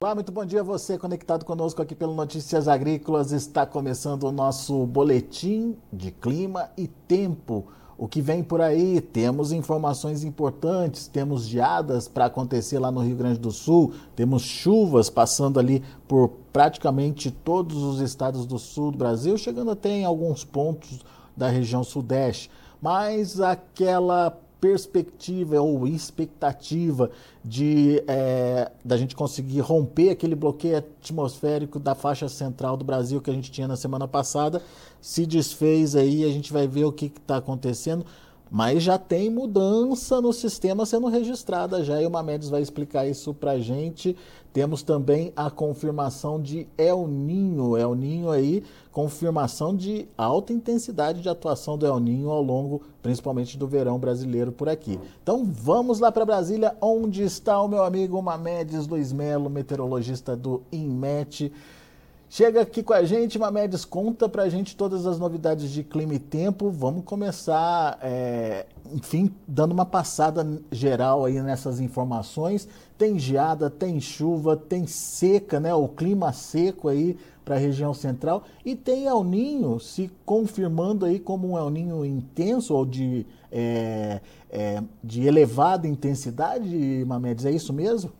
Olá, muito bom dia a você conectado conosco aqui pelo Notícias Agrícolas. Está começando o nosso boletim de clima e tempo. O que vem por aí? Temos informações importantes, temos geadas para acontecer lá no Rio Grande do Sul, temos chuvas passando ali por praticamente todos os estados do sul do Brasil, chegando até em alguns pontos da região sudeste. Mas aquela perspectiva ou expectativa de é, da gente conseguir romper aquele bloqueio atmosférico da faixa central do Brasil que a gente tinha na semana passada se desfez aí a gente vai ver o que está acontecendo mas já tem mudança no sistema sendo registrada já e o Mamedes vai explicar isso para gente temos também a confirmação de El Ninho. El Ninho aí, confirmação de alta intensidade de atuação do El Ninho ao longo, principalmente do verão brasileiro por aqui. Então vamos lá para Brasília, onde está o meu amigo Mamedes Luiz Melo, meteorologista do INMET. Chega aqui com a gente, Mamedes, conta pra gente todas as novidades de clima e tempo. Vamos começar, é, enfim, dando uma passada geral aí nessas informações. Tem geada, tem chuva, tem seca, né? O clima seco aí para a região central. E tem El Ninho se confirmando aí como um El Ninho intenso ou de, é, é, de elevada intensidade, Mamedes. É isso mesmo?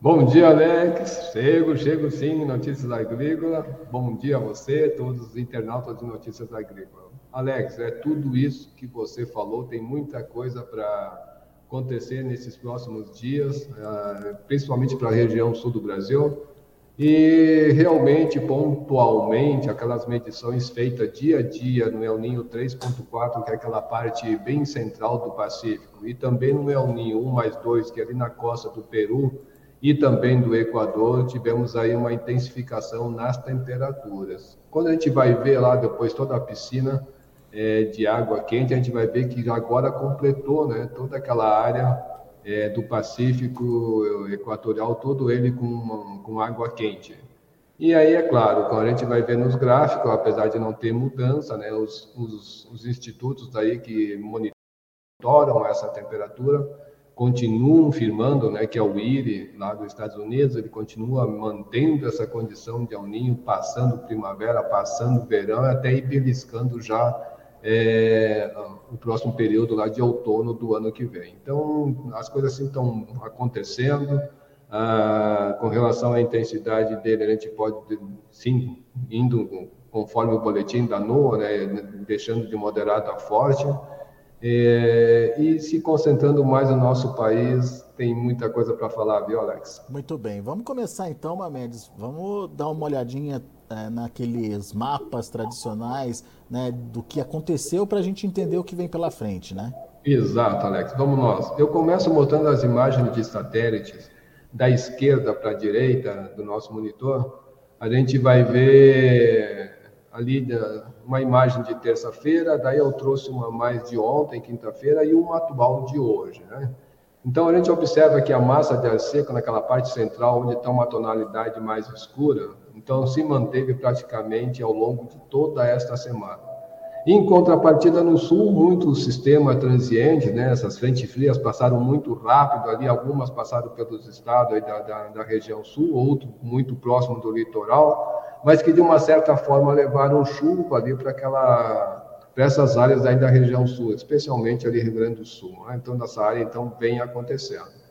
Bom dia, Alex. Chego, chego sim, Notícias Agrícola. Bom dia a você, todos os internautas de Notícias Agrícola. Alex, é tudo isso que você falou, tem muita coisa para acontecer nesses próximos dias, ah, principalmente para a região sul do Brasil. E realmente, pontualmente, aquelas medições feitas dia a dia no El Ninho 3.4, que é aquela parte bem central do Pacífico, e também no El Ninho 1 mais 2, que é ali na costa do Peru, e também do Equador, tivemos aí uma intensificação nas temperaturas. Quando a gente vai ver lá depois toda a piscina é, de água quente, a gente vai ver que agora completou né, toda aquela área é, do Pacífico Equatorial, todo ele com, com água quente. E aí, é claro, quando a gente vai ver nos gráficos, apesar de não ter mudança, né, os, os, os institutos aí que monitoram essa temperatura, continuam firmando, né, que é o IRI, lá dos Estados Unidos, ele continua mantendo essa condição de El Ninho, passando primavera, passando verão, até ir beliscando já é, o próximo período lá de outono do ano que vem. Então, as coisas assim estão acontecendo. Ah, com relação à intensidade dele, a gente pode, sim, indo conforme o boletim da NOAA, né, deixando de moderado a forte, é, e se concentrando mais no nosso país, tem muita coisa para falar, viu, Alex? Muito bem. Vamos começar então, Mamedes. Vamos dar uma olhadinha é, naqueles mapas tradicionais né, do que aconteceu para a gente entender o que vem pela frente, né? Exato, Alex. Vamos nós. Eu começo mostrando as imagens de satélites da esquerda para a direita do nosso monitor. A gente vai ver ali uma imagem de terça-feira, daí eu trouxe uma mais de ontem, quinta-feira, e uma atual de hoje. Né? Então a gente observa que a massa de ar seco naquela parte central, onde está uma tonalidade mais escura, então se manteve praticamente ao longo de toda esta semana. Em contrapartida, no sul, muito sistema transiente, né? essas frentes frias passaram muito rápido ali, algumas passaram pelos estados da, da, da região sul, outro muito próximo do litoral, mas que de uma certa forma levaram chuva ali para aquela para essas áreas aí da região sul, especialmente ali Rio Grande do Sul. Né? Então, nessa área, então, vem acontecendo.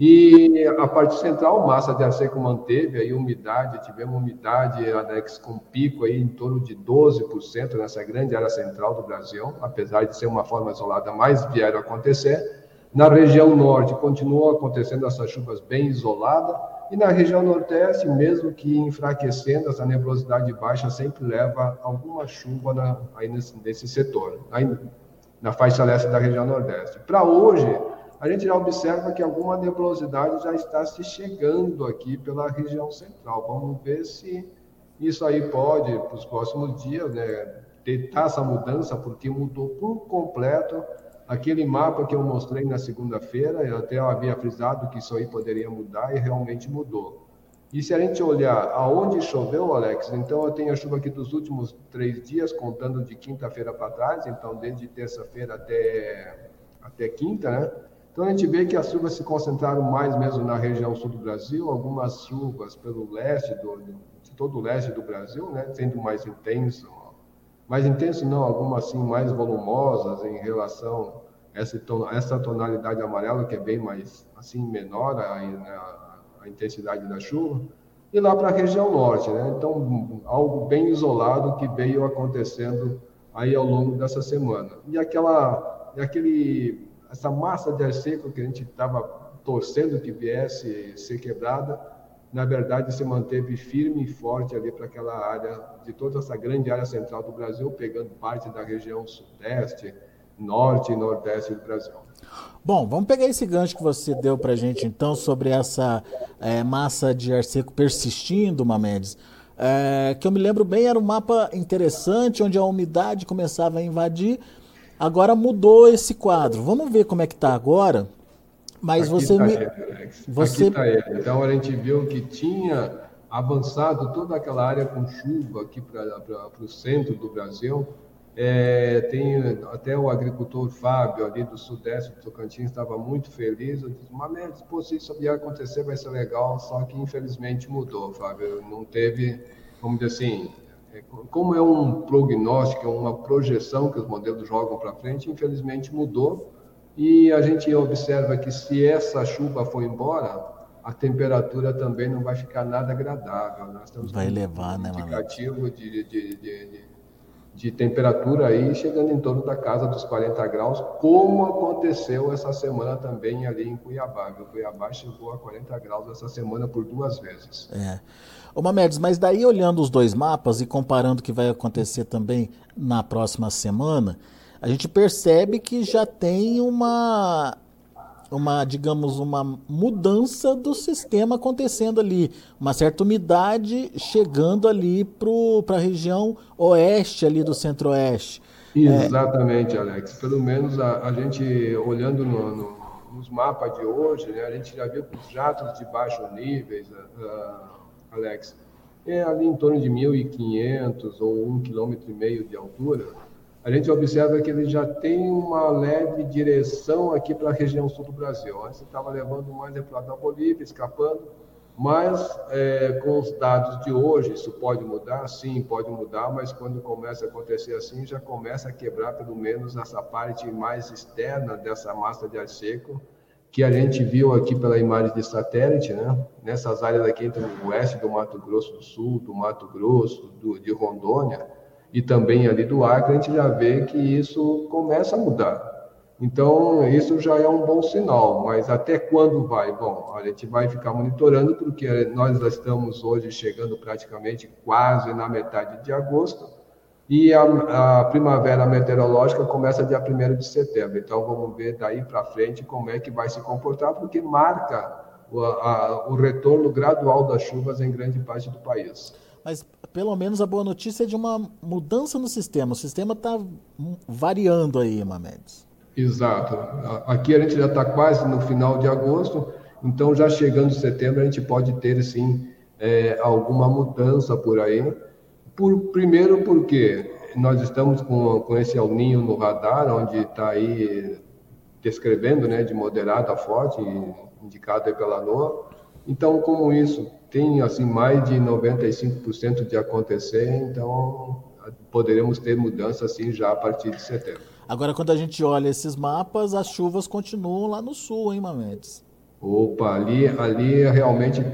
E a parte central, massa de ar seco manteve aí umidade, tivemos umidade, Alex, com pico aí em torno de 12% nessa grande área central do Brasil, apesar de ser uma forma isolada, mas vieram acontecer. Na região norte, continuou acontecendo essas chuvas bem isoladas, e na região nordeste, mesmo que enfraquecendo, essa nebulosidade baixa sempre leva alguma chuva na, aí nesse, nesse setor, aí na faixa leste da região nordeste. Para hoje, a gente já observa que alguma nebulosidade já está se chegando aqui pela região central. Vamos ver se isso aí pode, para os próximos dias, né, ter essa mudança, porque mudou por completo Aquele mapa que eu mostrei na segunda-feira, eu até havia frisado que isso aí poderia mudar e realmente mudou. E se a gente olhar aonde choveu, Alex, então eu tenho a chuva aqui dos últimos três dias, contando de quinta-feira para trás, então desde terça-feira até, até quinta, né? Então a gente vê que as chuvas se concentraram mais mesmo na região sul do Brasil, algumas chuvas pelo leste do, de todo o leste do Brasil, né, sendo mais intenso, mais intenso não, algumas assim mais volumosas em relação a essa, essa tonalidade amarela que é bem mais assim menor a, a, a intensidade da chuva e lá para a região norte, né? Então algo bem isolado que veio acontecendo aí ao longo dessa semana. E aquela, aquele, essa massa de ar seco que a gente estava torcendo que viesse ser quebrada, na verdade se manteve firme e forte ali para aquela área, de toda essa grande área central do Brasil, pegando parte da região sudeste, norte e nordeste do Brasil. Bom, vamos pegar esse gancho que você deu para gente então sobre essa é, massa de ar seco persistindo, Mamedes. É, que eu me lembro bem, era um mapa interessante, onde a umidade começava a invadir. Agora mudou esse quadro. Vamos ver como é que está agora. Mas Aqui você tá me. Ele, você... Aqui está ele. Então a gente viu que tinha avançado toda aquela área com chuva aqui para o centro do Brasil. É, tem até o agricultor Fábio, ali do sudeste do Tocantins, estava muito feliz. Eu disse, mas se isso vier acontecer, vai ser legal. Só que infelizmente mudou, Fábio. Não teve, vamos dizer assim, como é um prognóstico, é uma projeção que os modelos jogam para frente, infelizmente mudou. E a gente observa que se essa chuva for embora, a temperatura também não vai ficar nada agradável. Nós estamos vai levar, um né, indicativo de, de, de, de de temperatura aí chegando em torno da casa dos 40 graus, como aconteceu essa semana também ali em Cuiabá. O Cuiabá chegou a 40 graus essa semana por duas vezes. É. Ô Mamedes, mas daí olhando os dois mapas e comparando o que vai acontecer também na próxima semana, a gente percebe que já tem uma uma, digamos, uma mudança do sistema acontecendo ali, uma certa umidade chegando ali para a região oeste ali do centro-oeste. Exatamente, é... Alex. Pelo menos a, a gente olhando no, no, nos mapas de hoje, né, a gente já viu os jatos de baixo níveis, Alex, é ali em torno de 1.500 ou um quilômetro e meio de altura a gente observa que ele já tem uma leve direção aqui para a região sul do Brasil. Antes estava levando mais para lado da Bolívia, escapando, mas é, com os dados de hoje, isso pode mudar? Sim, pode mudar, mas quando começa a acontecer assim, já começa a quebrar pelo menos essa parte mais externa dessa massa de ar seco, que a gente viu aqui pela imagem de satélite, né? nessas áreas aqui entre o oeste do Mato Grosso do Sul, do Mato Grosso, do, de Rondônia, e também ali do Acre, a gente já vê que isso começa a mudar. Então, isso já é um bom sinal, mas até quando vai? Bom, a gente vai ficar monitorando, porque nós já estamos hoje chegando praticamente quase na metade de agosto, e a, a primavera meteorológica começa dia 1 de setembro. Então, vamos ver daí para frente como é que vai se comportar, porque marca o, a, o retorno gradual das chuvas em grande parte do país. Mas pelo menos a boa notícia é de uma mudança no sistema. O sistema está variando aí, Mamedes. Exato. Aqui a gente já está quase no final de agosto, então já chegando setembro a gente pode ter sim é, alguma mudança por aí. Por, primeiro porque nós estamos com, com esse El Ninho no radar, onde está aí descrevendo né, de moderada a forte, indicado pela NOAA. Então, como isso tem assim mais de 95% de acontecer, então poderemos ter mudança assim já a partir de setembro. Agora, quando a gente olha esses mapas, as chuvas continuam lá no sul, hein, Mamedes? Opa, ali, ali realmente,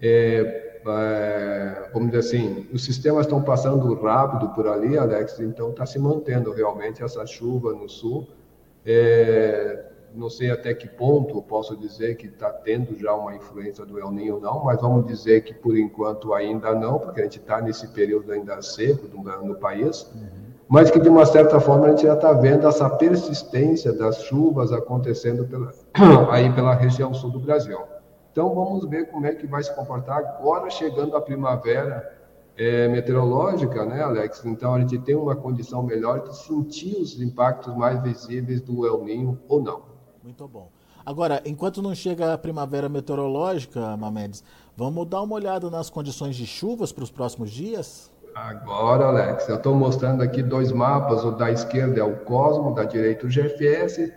é, é, vamos dizer assim, os sistemas estão passando rápido por ali, Alex, então está se mantendo realmente essa chuva no sul. É, não sei até que ponto eu posso dizer que está tendo já uma influência do El Ninho não, mas vamos dizer que por enquanto ainda não, porque a gente está nesse período ainda seco no, no país, uhum. mas que de uma certa forma a gente já está vendo essa persistência das chuvas acontecendo pela, aí pela região sul do Brasil. Então vamos ver como é que vai se comportar agora chegando a primavera é, meteorológica, né, Alex? Então a gente tem uma condição melhor de sentir os impactos mais visíveis do El Ninho ou não. Muito bom. Agora, enquanto não chega a primavera meteorológica, Mamedes, vamos dar uma olhada nas condições de chuvas para os próximos dias? Agora, Alex, eu estou mostrando aqui dois mapas. O da esquerda é o Cosmo, da direita o GFS.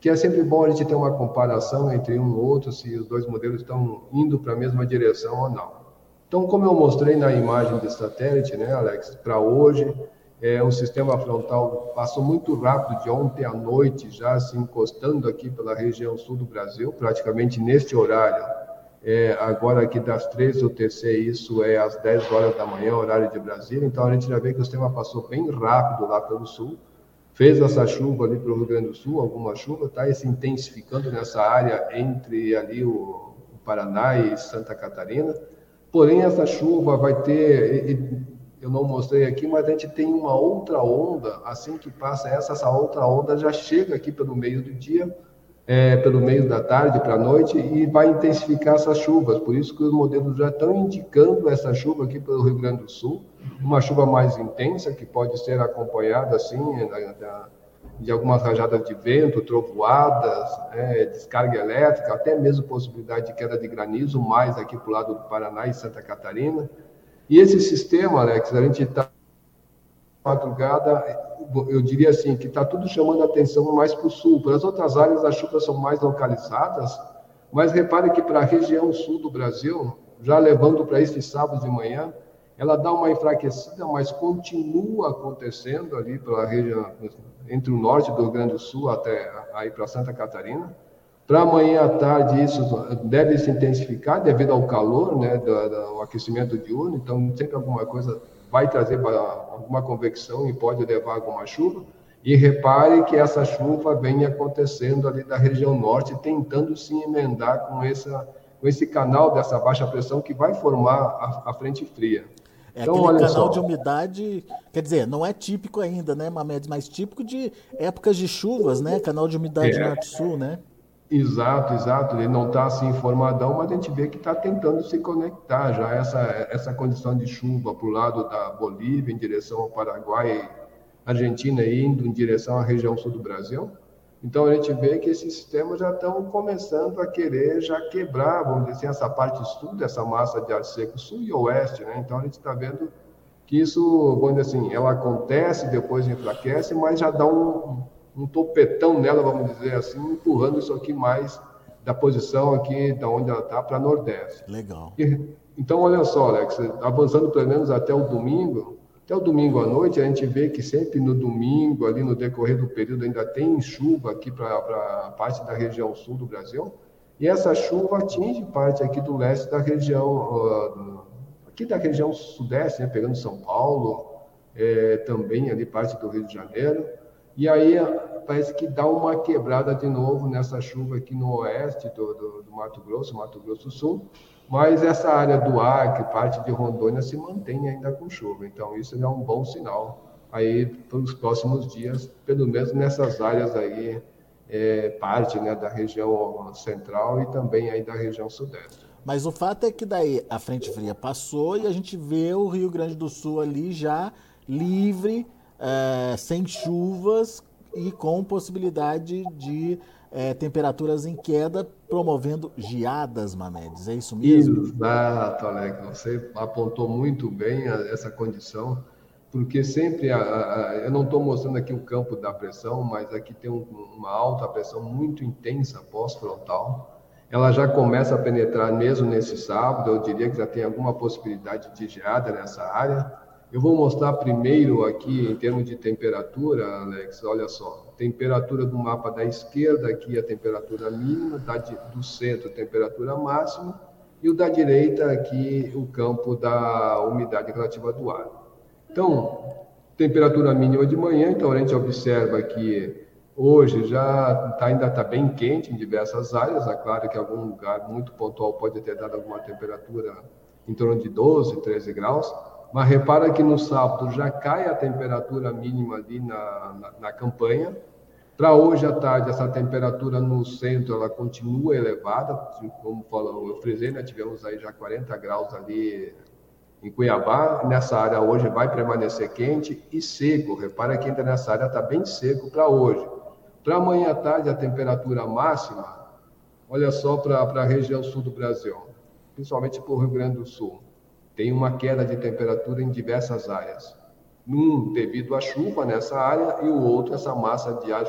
Que é sempre bom a gente ter uma comparação entre um e outro, se os dois modelos estão indo para a mesma direção ou não. Então, como eu mostrei na imagem de satélite, né, Alex, para hoje, é, o sistema frontal passou muito rápido de ontem à noite, já se encostando aqui pela região sul do Brasil, praticamente neste horário. É, agora aqui das 13 do TC, isso é às 10 horas da manhã, horário de Brasília. Então a gente já vê que o sistema passou bem rápido lá pelo sul, fez essa chuva ali para o Rio Grande do Sul, alguma chuva, está se intensificando nessa área entre ali o Paraná e Santa Catarina. Porém, essa chuva vai ter eu não mostrei aqui, mas a gente tem uma outra onda, assim que passa essa, essa outra onda já chega aqui pelo meio do dia, é, pelo meio da tarde para a noite e vai intensificar essas chuvas. Por isso que os modelos já estão indicando essa chuva aqui pelo Rio Grande do Sul, uma chuva mais intensa que pode ser acompanhada assim de algumas rajadas de vento, trovoadas, é, descarga elétrica, até mesmo possibilidade de queda de granizo, mais aqui para o lado do Paraná e Santa Catarina. E esse sistema, Alex, a gente está madrugada, eu diria assim, que está tudo chamando atenção mais para o sul. Para as outras áreas, as chuvas são mais localizadas, mas repare que para a região sul do Brasil, já levando para este sábado de manhã, ela dá uma enfraquecida, mas continua acontecendo ali pela região, entre o norte do Rio Grande do Sul até aí para Santa Catarina. Para amanhã à tarde, isso deve se intensificar devido ao calor, né, do, do aquecimento diurno, então sempre alguma coisa vai trazer alguma convecção e pode levar alguma chuva. E repare que essa chuva vem acontecendo ali da região norte, tentando se emendar com, essa, com esse canal dessa baixa pressão que vai formar a, a frente fria. É então, aquele canal só. de umidade, quer dizer, não é típico ainda, né, Mamedes, mas típico de épocas de chuvas, né? Canal de umidade é. norte-sul, né? Exato, exato. Ele não está assim informadão, mas a gente vê que está tentando se conectar já essa essa condição de chuva para o lado da Bolívia em direção ao Paraguai, Argentina indo em direção à região sul do Brasil. Então a gente vê que esses sistemas já estão começando a querer já quebrar, vamos dizer assim, essa parte sul dessa massa de ar seco sul e oeste, né? Então a gente está vendo que isso, vamos dizer assim, ela acontece, depois enfraquece, mas já dá um um topetão nela, vamos dizer assim, empurrando isso aqui mais da posição aqui da onde ela está para nordeste. Legal. E, então, olha só, Alex, avançando pelo menos até o domingo, até o domingo à noite, a gente vê que sempre no domingo, ali no decorrer do período, ainda tem chuva aqui para a parte da região sul do Brasil, e essa chuva atinge parte aqui do leste da região, uh, aqui da região sudeste, né, pegando São Paulo, é, também ali parte do Rio de Janeiro, e aí parece que dá uma quebrada de novo nessa chuva aqui no oeste do, do, do Mato Grosso, Mato Grosso do Sul, mas essa área do Acre, parte de Rondônia, se mantém ainda com chuva. Então, isso é um bom sinal aí para os próximos dias, pelo menos nessas áreas aí, é, parte né, da região central e também aí da região sudeste. Mas o fato é que daí a frente fria passou e a gente vê o Rio Grande do Sul ali já livre é, sem chuvas e com possibilidade de é, temperaturas em queda, promovendo geadas, Mamedes. É isso mesmo? Exato, Alex. Você apontou muito bem a, essa condição, porque sempre, a, a, eu não estou mostrando aqui o campo da pressão, mas aqui tem um, uma alta pressão muito intensa pós-frontal. Ela já começa a penetrar mesmo nesse sábado, eu diria que já tem alguma possibilidade de geada nessa área. Eu vou mostrar primeiro aqui em termos de temperatura, Alex, olha só. Temperatura do mapa da esquerda aqui a temperatura mínima, da, do centro a temperatura máxima e o da direita aqui o campo da umidade relativa do ar. Então, temperatura mínima de manhã, então a gente observa que hoje já tá, ainda está bem quente em diversas áreas, é claro que algum lugar muito pontual pode ter dado alguma temperatura em torno de 12, 13 graus, mas repara que no sábado já cai a temperatura mínima ali na, na, na campanha. Para hoje à tarde, essa temperatura no centro ela continua elevada, como falou, eu frisei, né, tivemos aí já 40 graus ali em Cuiabá. Nessa área hoje vai permanecer quente e seco. Repara que ainda nessa área está bem seco para hoje. Para amanhã à tarde, a temperatura máxima, olha só para a região sul do Brasil, principalmente para o Rio Grande do Sul tem uma queda de temperatura em diversas áreas. Um devido à chuva nessa área e o outro essa massa de ar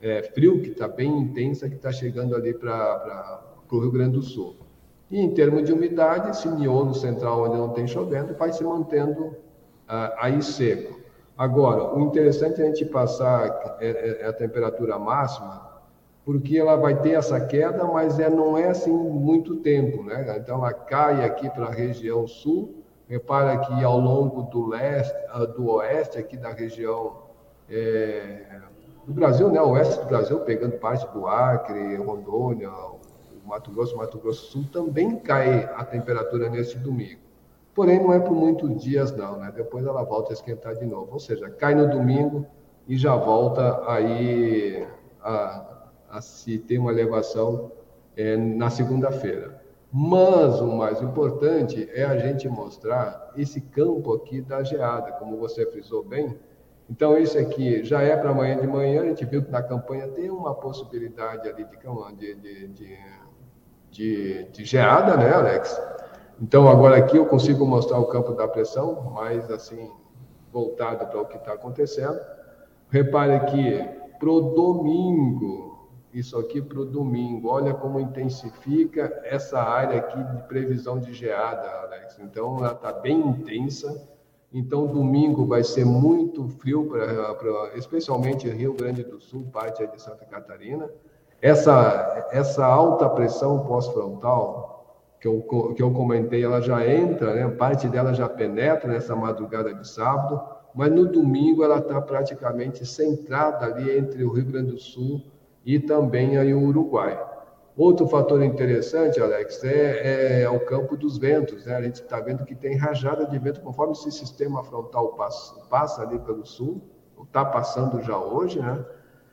é, frio, que está bem intensa, que está chegando ali para o Rio Grande do Sul. E em termos de umidade, esse miolo central, onde não tem chovendo, vai se mantendo ah, aí seco. Agora, o interessante é a gente passar é, é, é a temperatura máxima, porque ela vai ter essa queda, mas é, não é assim muito tempo, né? Então ela cai aqui para a região sul, repara que ao longo do leste, ah, do oeste aqui da região é, do Brasil, né? Oeste do Brasil, pegando parte do Acre, Rondônia, Mato Grosso, Mato Grosso Sul, também cai a temperatura neste domingo. Porém, não é por muitos dias, não, né? Depois ela volta a esquentar de novo. Ou seja, cai no domingo e já volta aí a, a se ter uma elevação é, na segunda-feira. Mas o mais importante é a gente mostrar esse campo aqui da geada, como você frisou bem. Então, esse aqui já é para amanhã de manhã. A gente viu que na campanha tem uma possibilidade ali de, de, de de, de geada, né, Alex? Então, agora aqui eu consigo mostrar o campo da pressão, mais assim, voltado para o que está acontecendo. Repare aqui, pro domingo, isso aqui para o domingo, olha como intensifica essa área aqui de previsão de geada, Alex. Então, ela está bem intensa. Então, domingo vai ser muito frio, pra, pra, especialmente Rio Grande do Sul, parte de Santa Catarina. Essa, essa alta pressão pós-frontal, que eu, que eu comentei, ela já entra, né? parte dela já penetra nessa madrugada de sábado, mas no domingo ela está praticamente centrada ali entre o Rio Grande do Sul e também aí o Uruguai. Outro fator interessante, Alex, é, é o campo dos ventos. Né? A gente está vendo que tem rajada de vento conforme esse sistema frontal passa, passa ali pelo sul, está passando já hoje, né?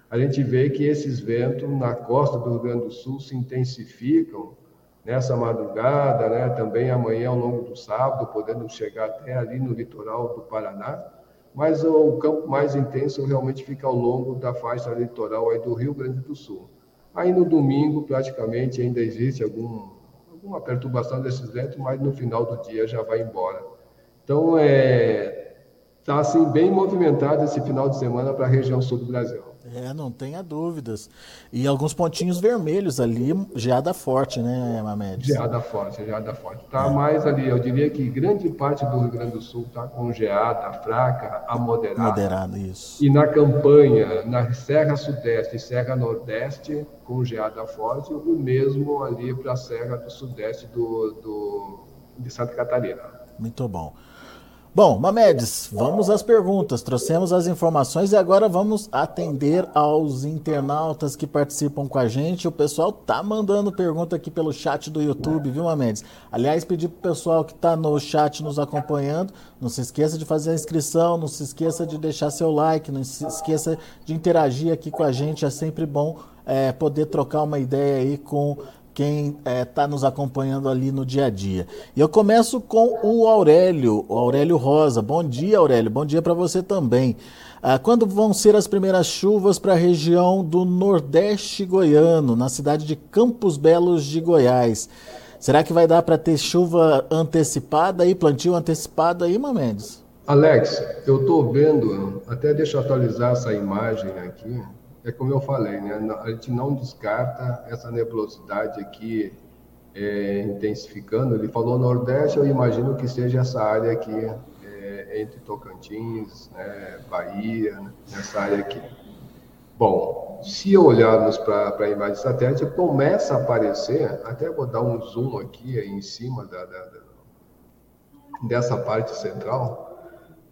a gente vê que esses ventos na costa do Rio Grande do Sul se intensificam nessa madrugada, né? também amanhã ao longo do sábado, podendo chegar até ali no litoral do Paraná, mas o campo mais intenso realmente fica ao longo da faixa litoral aí do Rio Grande do Sul. Aí no domingo, praticamente, ainda existe algum, alguma perturbação desses ventos, mas no final do dia já vai embora. Então, é, está assim, bem movimentado esse final de semana para a região sul do Brasil. É, não tenha dúvidas. E alguns pontinhos vermelhos ali, geada forte, né, Mamed? Geada forte, geada forte. Tá é. mais ali, eu diria que grande parte do Rio Grande do Sul tá com geada fraca a moderada. Moderada, isso. E na campanha, na Serra Sudeste e Serra Nordeste, com geada forte, o mesmo ali para a Serra do Sudeste do, do, de Santa Catarina. Muito bom. Bom, Mamedes, vamos às perguntas. Trouxemos as informações e agora vamos atender aos internautas que participam com a gente. O pessoal tá mandando pergunta aqui pelo chat do YouTube, viu, Mamedes? Aliás, pedir pro pessoal que está no chat nos acompanhando, não se esqueça de fazer a inscrição, não se esqueça de deixar seu like, não se esqueça de interagir aqui com a gente. É sempre bom é, poder trocar uma ideia aí com quem está é, tá nos acompanhando ali no dia a dia. E eu começo com o Aurélio, o Aurélio Rosa. Bom dia, Aurélio. Bom dia para você também. Ah, quando vão ser as primeiras chuvas para a região do Nordeste goiano, na cidade de Campos Belos de Goiás? Será que vai dar para ter chuva antecipada e plantio antecipado aí, Mamedes? Alex, eu estou vendo, até deixa eu atualizar essa imagem aqui é como eu falei, né? A gente não descarta essa nebulosidade aqui é, intensificando. Ele falou Nordeste, eu imagino que seja essa área aqui é, entre Tocantins, né, Bahia, né, área aqui. Bom, se olharmos para a imagem satélite, começa a aparecer, até vou dar um zoom aqui em cima da, da, da dessa parte central,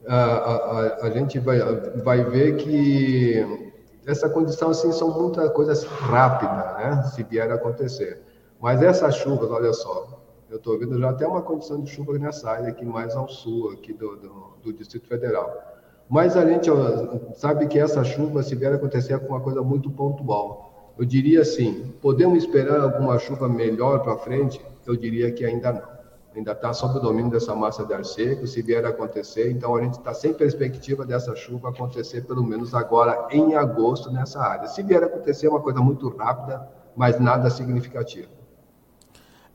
a, a, a, gente vai, vai ver que essa condição assim são muitas coisas rápidas, né? Se vier a acontecer. Mas essas chuvas, olha só, eu estou vendo já até uma condição de chuva nessa área aqui mais ao sul aqui do, do, do Distrito Federal. Mas a gente sabe que essa chuva, se vier a acontecer, é uma coisa muito pontual. Eu diria assim, podemos esperar alguma chuva melhor para frente? Eu diria que ainda não ainda está sob o domínio dessa massa de ar seco, se vier a acontecer, então a gente está sem perspectiva dessa chuva acontecer pelo menos agora em agosto nessa área. Se vier a acontecer, é uma coisa muito rápida, mas nada significativo.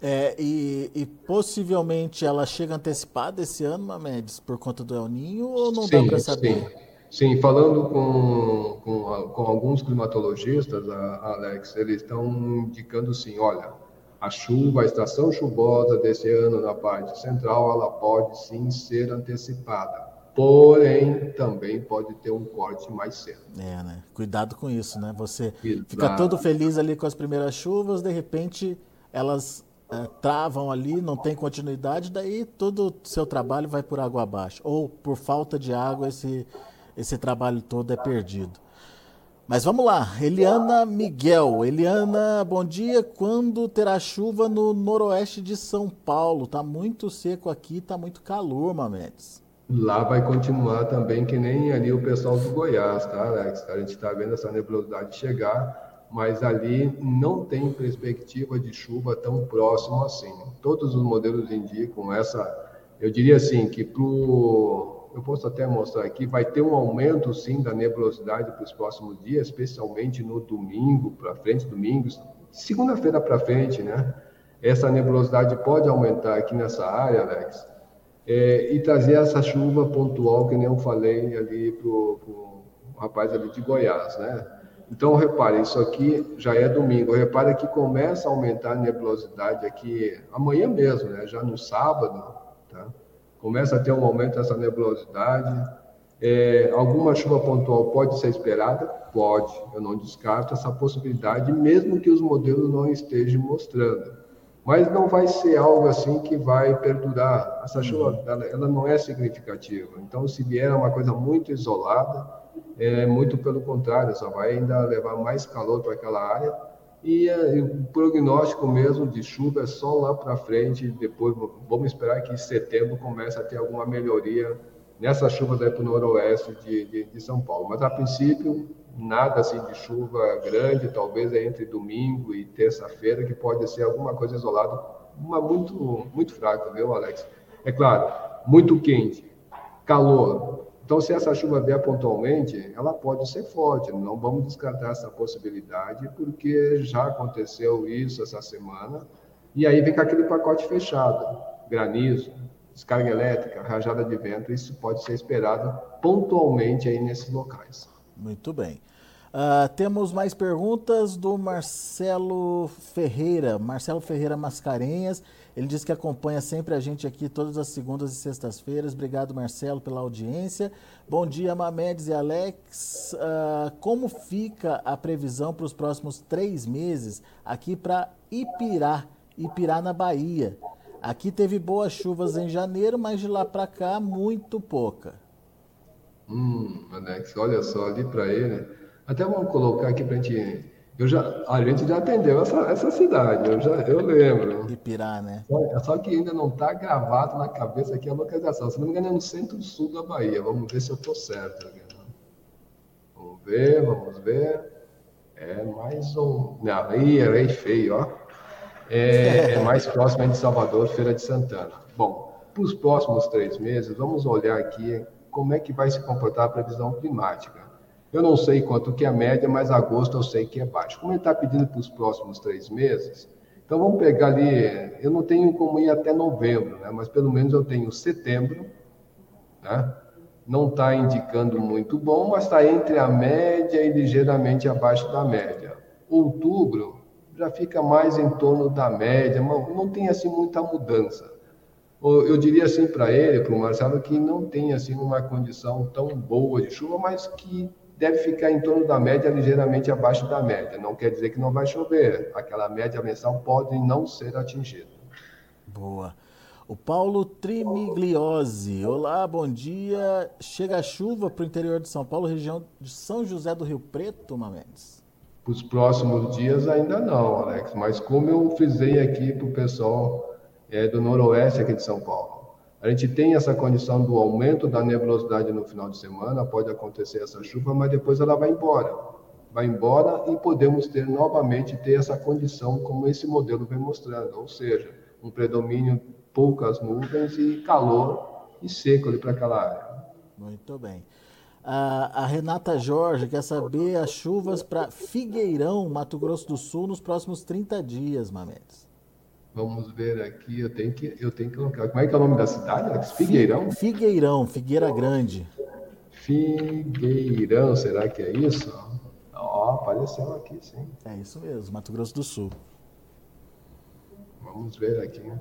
É, e, e, possivelmente ela chega antecipada esse ano, Mamedes, por conta do El Ninho, ou não sim, dá para saber? Sim. Sim, falando com, com, com alguns climatologistas, Alex, eles estão indicando sim, olha, a chuva, a estação chuvosa desse ano na parte central, ela pode sim ser antecipada. Porém, também pode ter um corte mais cedo. É, né? Cuidado com isso, né? Você fica todo feliz ali com as primeiras chuvas, de repente elas é, travam ali, não tem continuidade, daí todo o seu trabalho vai por água abaixo. Ou por falta de água, esse, esse trabalho todo é perdido. Mas vamos lá, Eliana Miguel. Eliana, bom dia. Quando terá chuva no noroeste de São Paulo? Tá muito seco aqui, tá muito calor, Mamedes. Lá vai continuar também, que nem ali o pessoal do Goiás, tá, Alex? A gente está vendo essa nebulosidade chegar, mas ali não tem perspectiva de chuva tão próximo assim. Todos os modelos indicam essa. Eu diria assim, que para eu posso até mostrar aqui, vai ter um aumento sim da nebulosidade para os próximos dias, especialmente no domingo para frente, domingos, segunda-feira para frente, né? Essa nebulosidade pode aumentar aqui nessa área, Alex, é, e trazer essa chuva pontual que nem eu falei ali para o rapaz ali de Goiás, né? Então, repare, isso aqui já é domingo. Repare que começa a aumentar a nebulosidade aqui amanhã mesmo, né? Já no sábado, tá? Começa a ter um aumento dessa nebulosidade. É, alguma chuva pontual pode ser esperada? Pode, eu não descarto essa possibilidade, mesmo que os modelos não estejam mostrando. Mas não vai ser algo assim que vai perdurar. Essa chuva ela, ela não é significativa. Então, se vier uma coisa muito isolada, é muito pelo contrário, só vai ainda levar mais calor para aquela área e, eh, e, o prognóstico mesmo de chuva é só lá para frente. Depois vamos esperar que em setembro comece a ter alguma melhoria nessas chuvas aí para o noroeste de, de, de, São Paulo. Mas a princípio, nada assim de chuva grande, talvez é entre domingo e terça-feira, que pode ser alguma coisa isolada, uma muito, muito fraca, viu, Alex? É claro, muito quente, calor, então, se essa chuva vier pontualmente, ela pode ser forte, não vamos descartar essa possibilidade, porque já aconteceu isso essa semana, e aí fica aquele pacote fechado, granizo, descarga elétrica, rajada de vento, isso pode ser esperado pontualmente aí nesses locais. Muito bem. Uh, temos mais perguntas do Marcelo Ferreira, Marcelo Ferreira Mascarenhas. Ele diz que acompanha sempre a gente aqui todas as segundas e sextas-feiras. Obrigado, Marcelo, pela audiência. Bom dia, Mamedes e Alex. Uh, como fica a previsão para os próximos três meses aqui para Ipirá, Ipirá na Bahia? Aqui teve boas chuvas em janeiro, mas de lá para cá muito pouca. Hum, Alex, olha só ali para ele até vamos colocar aqui para a gente. Eu já, a gente já atendeu essa, essa cidade, eu, já, eu lembro. Ipirá, né? Só, só que ainda não está gravado na cabeça aqui a localização. Se não me engano, é no centro-sul da Bahia. Vamos ver se eu estou certo. Né? Vamos ver, vamos ver. É mais um. Não, aí é feio, ó. É, é mais próximo de Salvador, Feira de Santana. Bom, para os próximos três meses, vamos olhar aqui como é que vai se comportar a previsão climática. Eu não sei quanto que é a média, mas agosto eu sei que é baixo. Como ele está pedindo para os próximos três meses, então vamos pegar ali, eu não tenho como ir até novembro, né? mas pelo menos eu tenho setembro, né? não está indicando muito bom, mas está entre a média e ligeiramente abaixo da média. Outubro já fica mais em torno da média, não tem assim muita mudança. Eu diria assim para ele, para o Marcelo, que não tem assim uma condição tão boa de chuva, mas que deve ficar em torno da média, ligeiramente abaixo da média. Não quer dizer que não vai chover. Aquela média mensal pode não ser atingida. Boa. O Paulo Trimigliose. Olá, bom dia. Chega a chuva para o interior de São Paulo, região de São José do Rio Preto, Mamedes? Os próximos dias ainda não, Alex. Mas como eu frisei aqui para o pessoal é, do noroeste aqui de São Paulo, a gente tem essa condição do aumento da nebulosidade no final de semana, pode acontecer essa chuva, mas depois ela vai embora. Vai embora e podemos ter novamente ter essa condição como esse modelo vem mostrando, ou seja, um predomínio poucas nuvens e calor e seco ali para aquela área. Muito bem. A, Renata Jorge quer saber as chuvas para Figueirão, Mato Grosso do Sul, nos próximos 30 dias, Mamedes. Vamos ver aqui, eu tenho que, eu tenho que colocar. Como é que é o nome da cidade, Alex? Figueirão? Figueirão, Figueira Grande. Figueirão, será que é isso? Ó, apareceu aqui, sim. É isso mesmo, Mato Grosso do Sul. Vamos ver aqui. Né?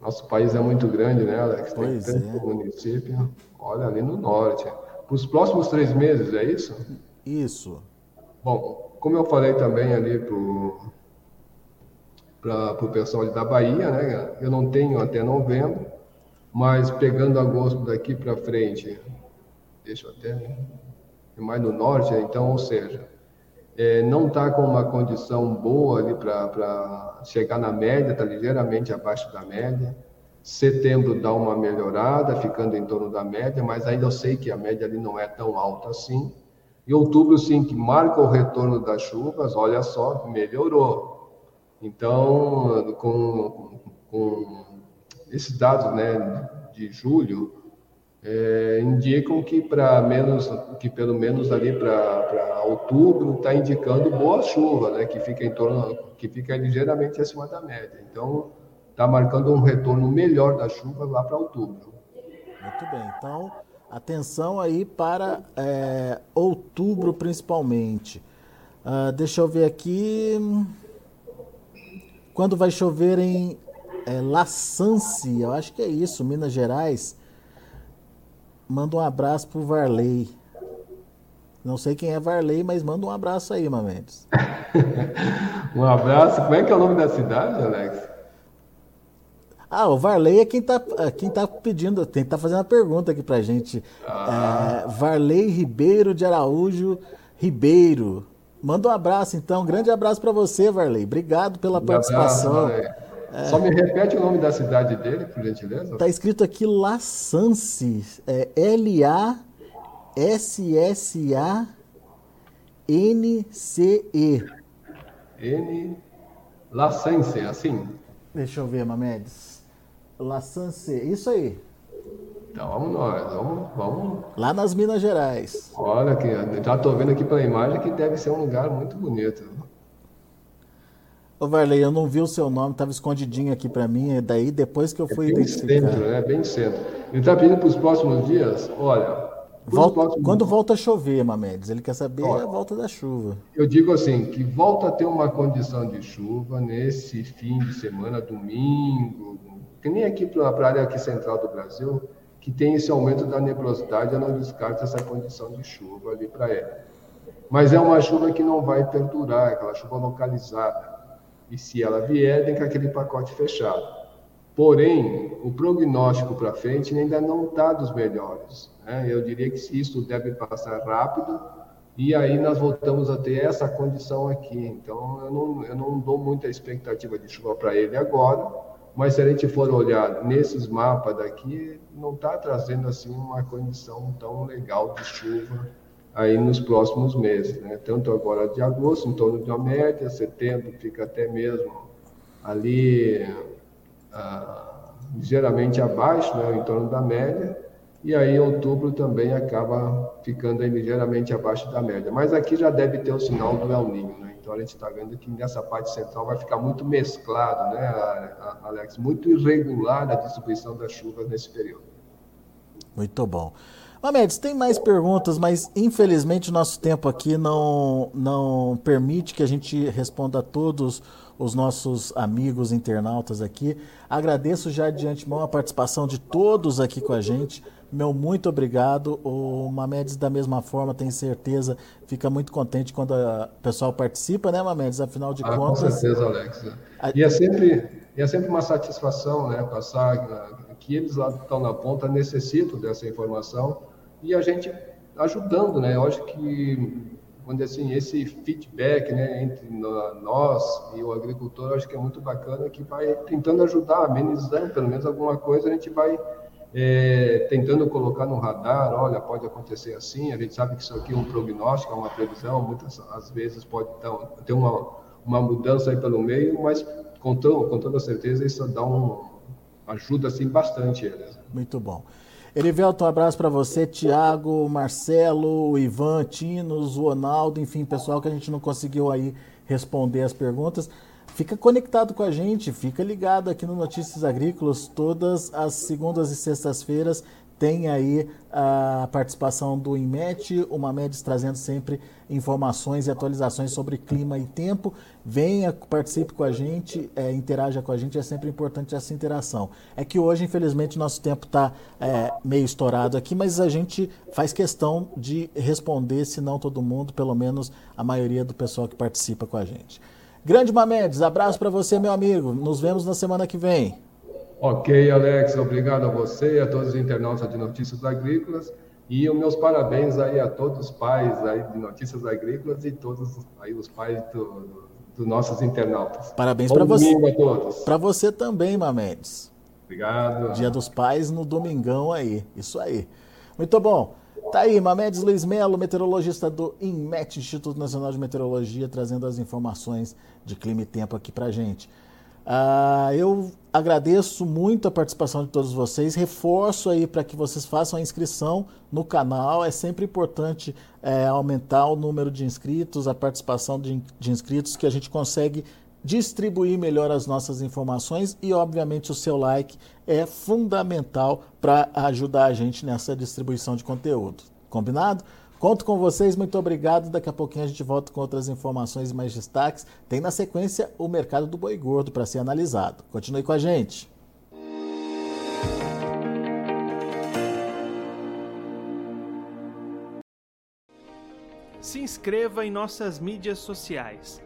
Nosso país é muito grande, né, Alex? Pois Tem tanto é. município. Olha, ali no norte. Para os próximos três meses, é isso? Isso. Bom, como eu falei também ali para o pessoal da Bahia, né? Eu não tenho até novembro, mas pegando agosto daqui para frente, deixa eu até mais no norte, então, ou seja, é, não está com uma condição boa ali para chegar na média, está ligeiramente abaixo da média. Setembro dá uma melhorada, ficando em torno da média, mas ainda eu sei que a média ali não é tão alta assim. E outubro, sim, que marca o retorno das chuvas, olha só, melhorou. Então, com, com esses dados né, de julho, é, indicam que para menos, que pelo menos ali para outubro está indicando boa chuva, né, que fica em torno, que fica ligeiramente acima da média. Então, está marcando um retorno melhor da chuva lá para outubro. Muito bem. Então, atenção aí para é, outubro principalmente. Uh, deixa eu ver aqui. Quando vai chover em é, Laçance, eu acho que é isso, Minas Gerais. Manda um abraço pro Varley. Não sei quem é Varley, mas manda um abraço aí, Mamedes. um abraço. Como é que é o nome da cidade, Alex? Ah, o Varley é quem tá, é quem tá pedindo, quem tá fazendo a pergunta aqui pra gente. Ah. É, Varley Ribeiro de Araújo Ribeiro. Manda um abraço, então. Um grande abraço para você, Varley. Obrigado pela um participação. Abraço, é... Só me repete o nome da cidade dele, por gentileza. Tá escrito aqui Laçance. É L-A-S-S-A-N-C-E. N. Laçance, assim? Deixa eu ver, Mamedes. La Sanse, isso aí. Então vamos nós, vamos, vamos. Lá nas Minas Gerais. Olha aqui, já estou vendo aqui pela imagem que deve ser um lugar muito bonito. Ô Varley, eu não vi o seu nome, estava escondidinho aqui para mim, e daí depois que eu fui é bem centro, né? Bem centro. Ele está pedindo para os próximos dias, olha... Volta, próximos... Quando volta a chover, Mamedes? Ele quer saber olha, a volta da chuva. Eu digo assim, que volta a ter uma condição de chuva nesse fim de semana, domingo, que nem aqui para a área aqui central do Brasil, que tem esse aumento da nebulosidade, eu não descarto essa condição de chuva ali para ela. Mas é uma chuva que não vai perdurar, aquela chuva localizada. E se ela vier, tem com aquele pacote fechado. Porém, o prognóstico para frente ainda não está dos melhores. Né? Eu diria que isso deve passar rápido e aí nós voltamos a ter essa condição aqui. Então, eu não, eu não dou muita expectativa de chuva para ele agora, mas se a gente for olhar nesses mapas daqui, não está trazendo assim uma condição tão legal de chuva aí nos próximos meses, né? Tanto agora de agosto, em torno de uma média, setembro fica até mesmo ali ah, ligeiramente abaixo, né? Em torno da média, e aí outubro também acaba ficando ligeiramente abaixo da média. Mas aqui já deve ter o sinal do El Niño, né? Então a gente está vendo que nessa parte central vai ficar muito mesclado, né, Alex? Muito irregular a distribuição das chuvas nesse período. Muito bom. Mamedes, tem mais perguntas, mas infelizmente o nosso tempo aqui não, não permite que a gente responda a todos os nossos amigos internautas aqui. Agradeço já de antemão a participação de todos aqui com a gente. Meu muito obrigado. O Mamedes, da mesma forma, tem certeza, fica muito contente quando o pessoal participa, né, Mamedes? Afinal de ah, contas. Com certeza, Alex. E é sempre, é sempre uma satisfação né, passar que eles lá estão na ponta necessitam dessa informação e a gente ajudando, né? Eu acho que quando assim esse feedback, né, entre nós e o agricultor, acho que é muito bacana que vai tentando ajudar, amenizando pelo menos alguma coisa, a gente vai é, tentando colocar no radar, olha, pode acontecer assim, a gente sabe que isso aqui é um prognóstico, é uma previsão, muitas às vezes pode ter uma, uma mudança aí pelo meio, mas com, tão, com toda certeza isso dá um, ajuda assim bastante eles. Muito bom. Erivelto, um abraço para você, Tiago, Marcelo, Ivan, Tinos, o Ronaldo, enfim, pessoal que a gente não conseguiu aí responder as perguntas. Fica conectado com a gente, fica ligado aqui no Notícias Agrícolas. Todas as segundas e sextas-feiras tem aí a participação do INMET, o Mamedes trazendo sempre informações e atualizações sobre clima e tempo. Venha, participe com a gente, é, interaja com a gente, é sempre importante essa interação. É que hoje, infelizmente, nosso tempo está é, meio estourado aqui, mas a gente faz questão de responder, se não todo mundo, pelo menos a maioria do pessoal que participa com a gente. Grande Mamedes, abraço para você, meu amigo. Nos vemos na semana que vem. Ok, Alex, obrigado a você, a todos os internautas de Notícias Agrícolas e os meus parabéns aí a todos os pais aí de Notícias Agrícolas e todos aí os pais dos do, nossos internautas. Parabéns para você. a todos. Para você também, Mamedes. Obrigado. Dia dos Pais no domingão aí. Isso aí. Muito bom. Tá aí, Mamedes Luiz Melo, meteorologista do INMET, Instituto Nacional de Meteorologia, trazendo as informações de clima e tempo aqui pra gente. Uh, eu agradeço muito a participação de todos vocês. Reforço aí para que vocês façam a inscrição no canal. É sempre importante é, aumentar o número de inscritos, a participação de, de inscritos, que a gente consegue distribuir melhor as nossas informações e, obviamente, o seu like é fundamental para ajudar a gente nessa distribuição de conteúdo. Combinado? Conto com vocês, muito obrigado. Daqui a pouquinho a gente volta com outras informações e mais destaques. Tem na sequência o mercado do boi gordo para ser analisado. Continue com a gente. Se inscreva em nossas mídias sociais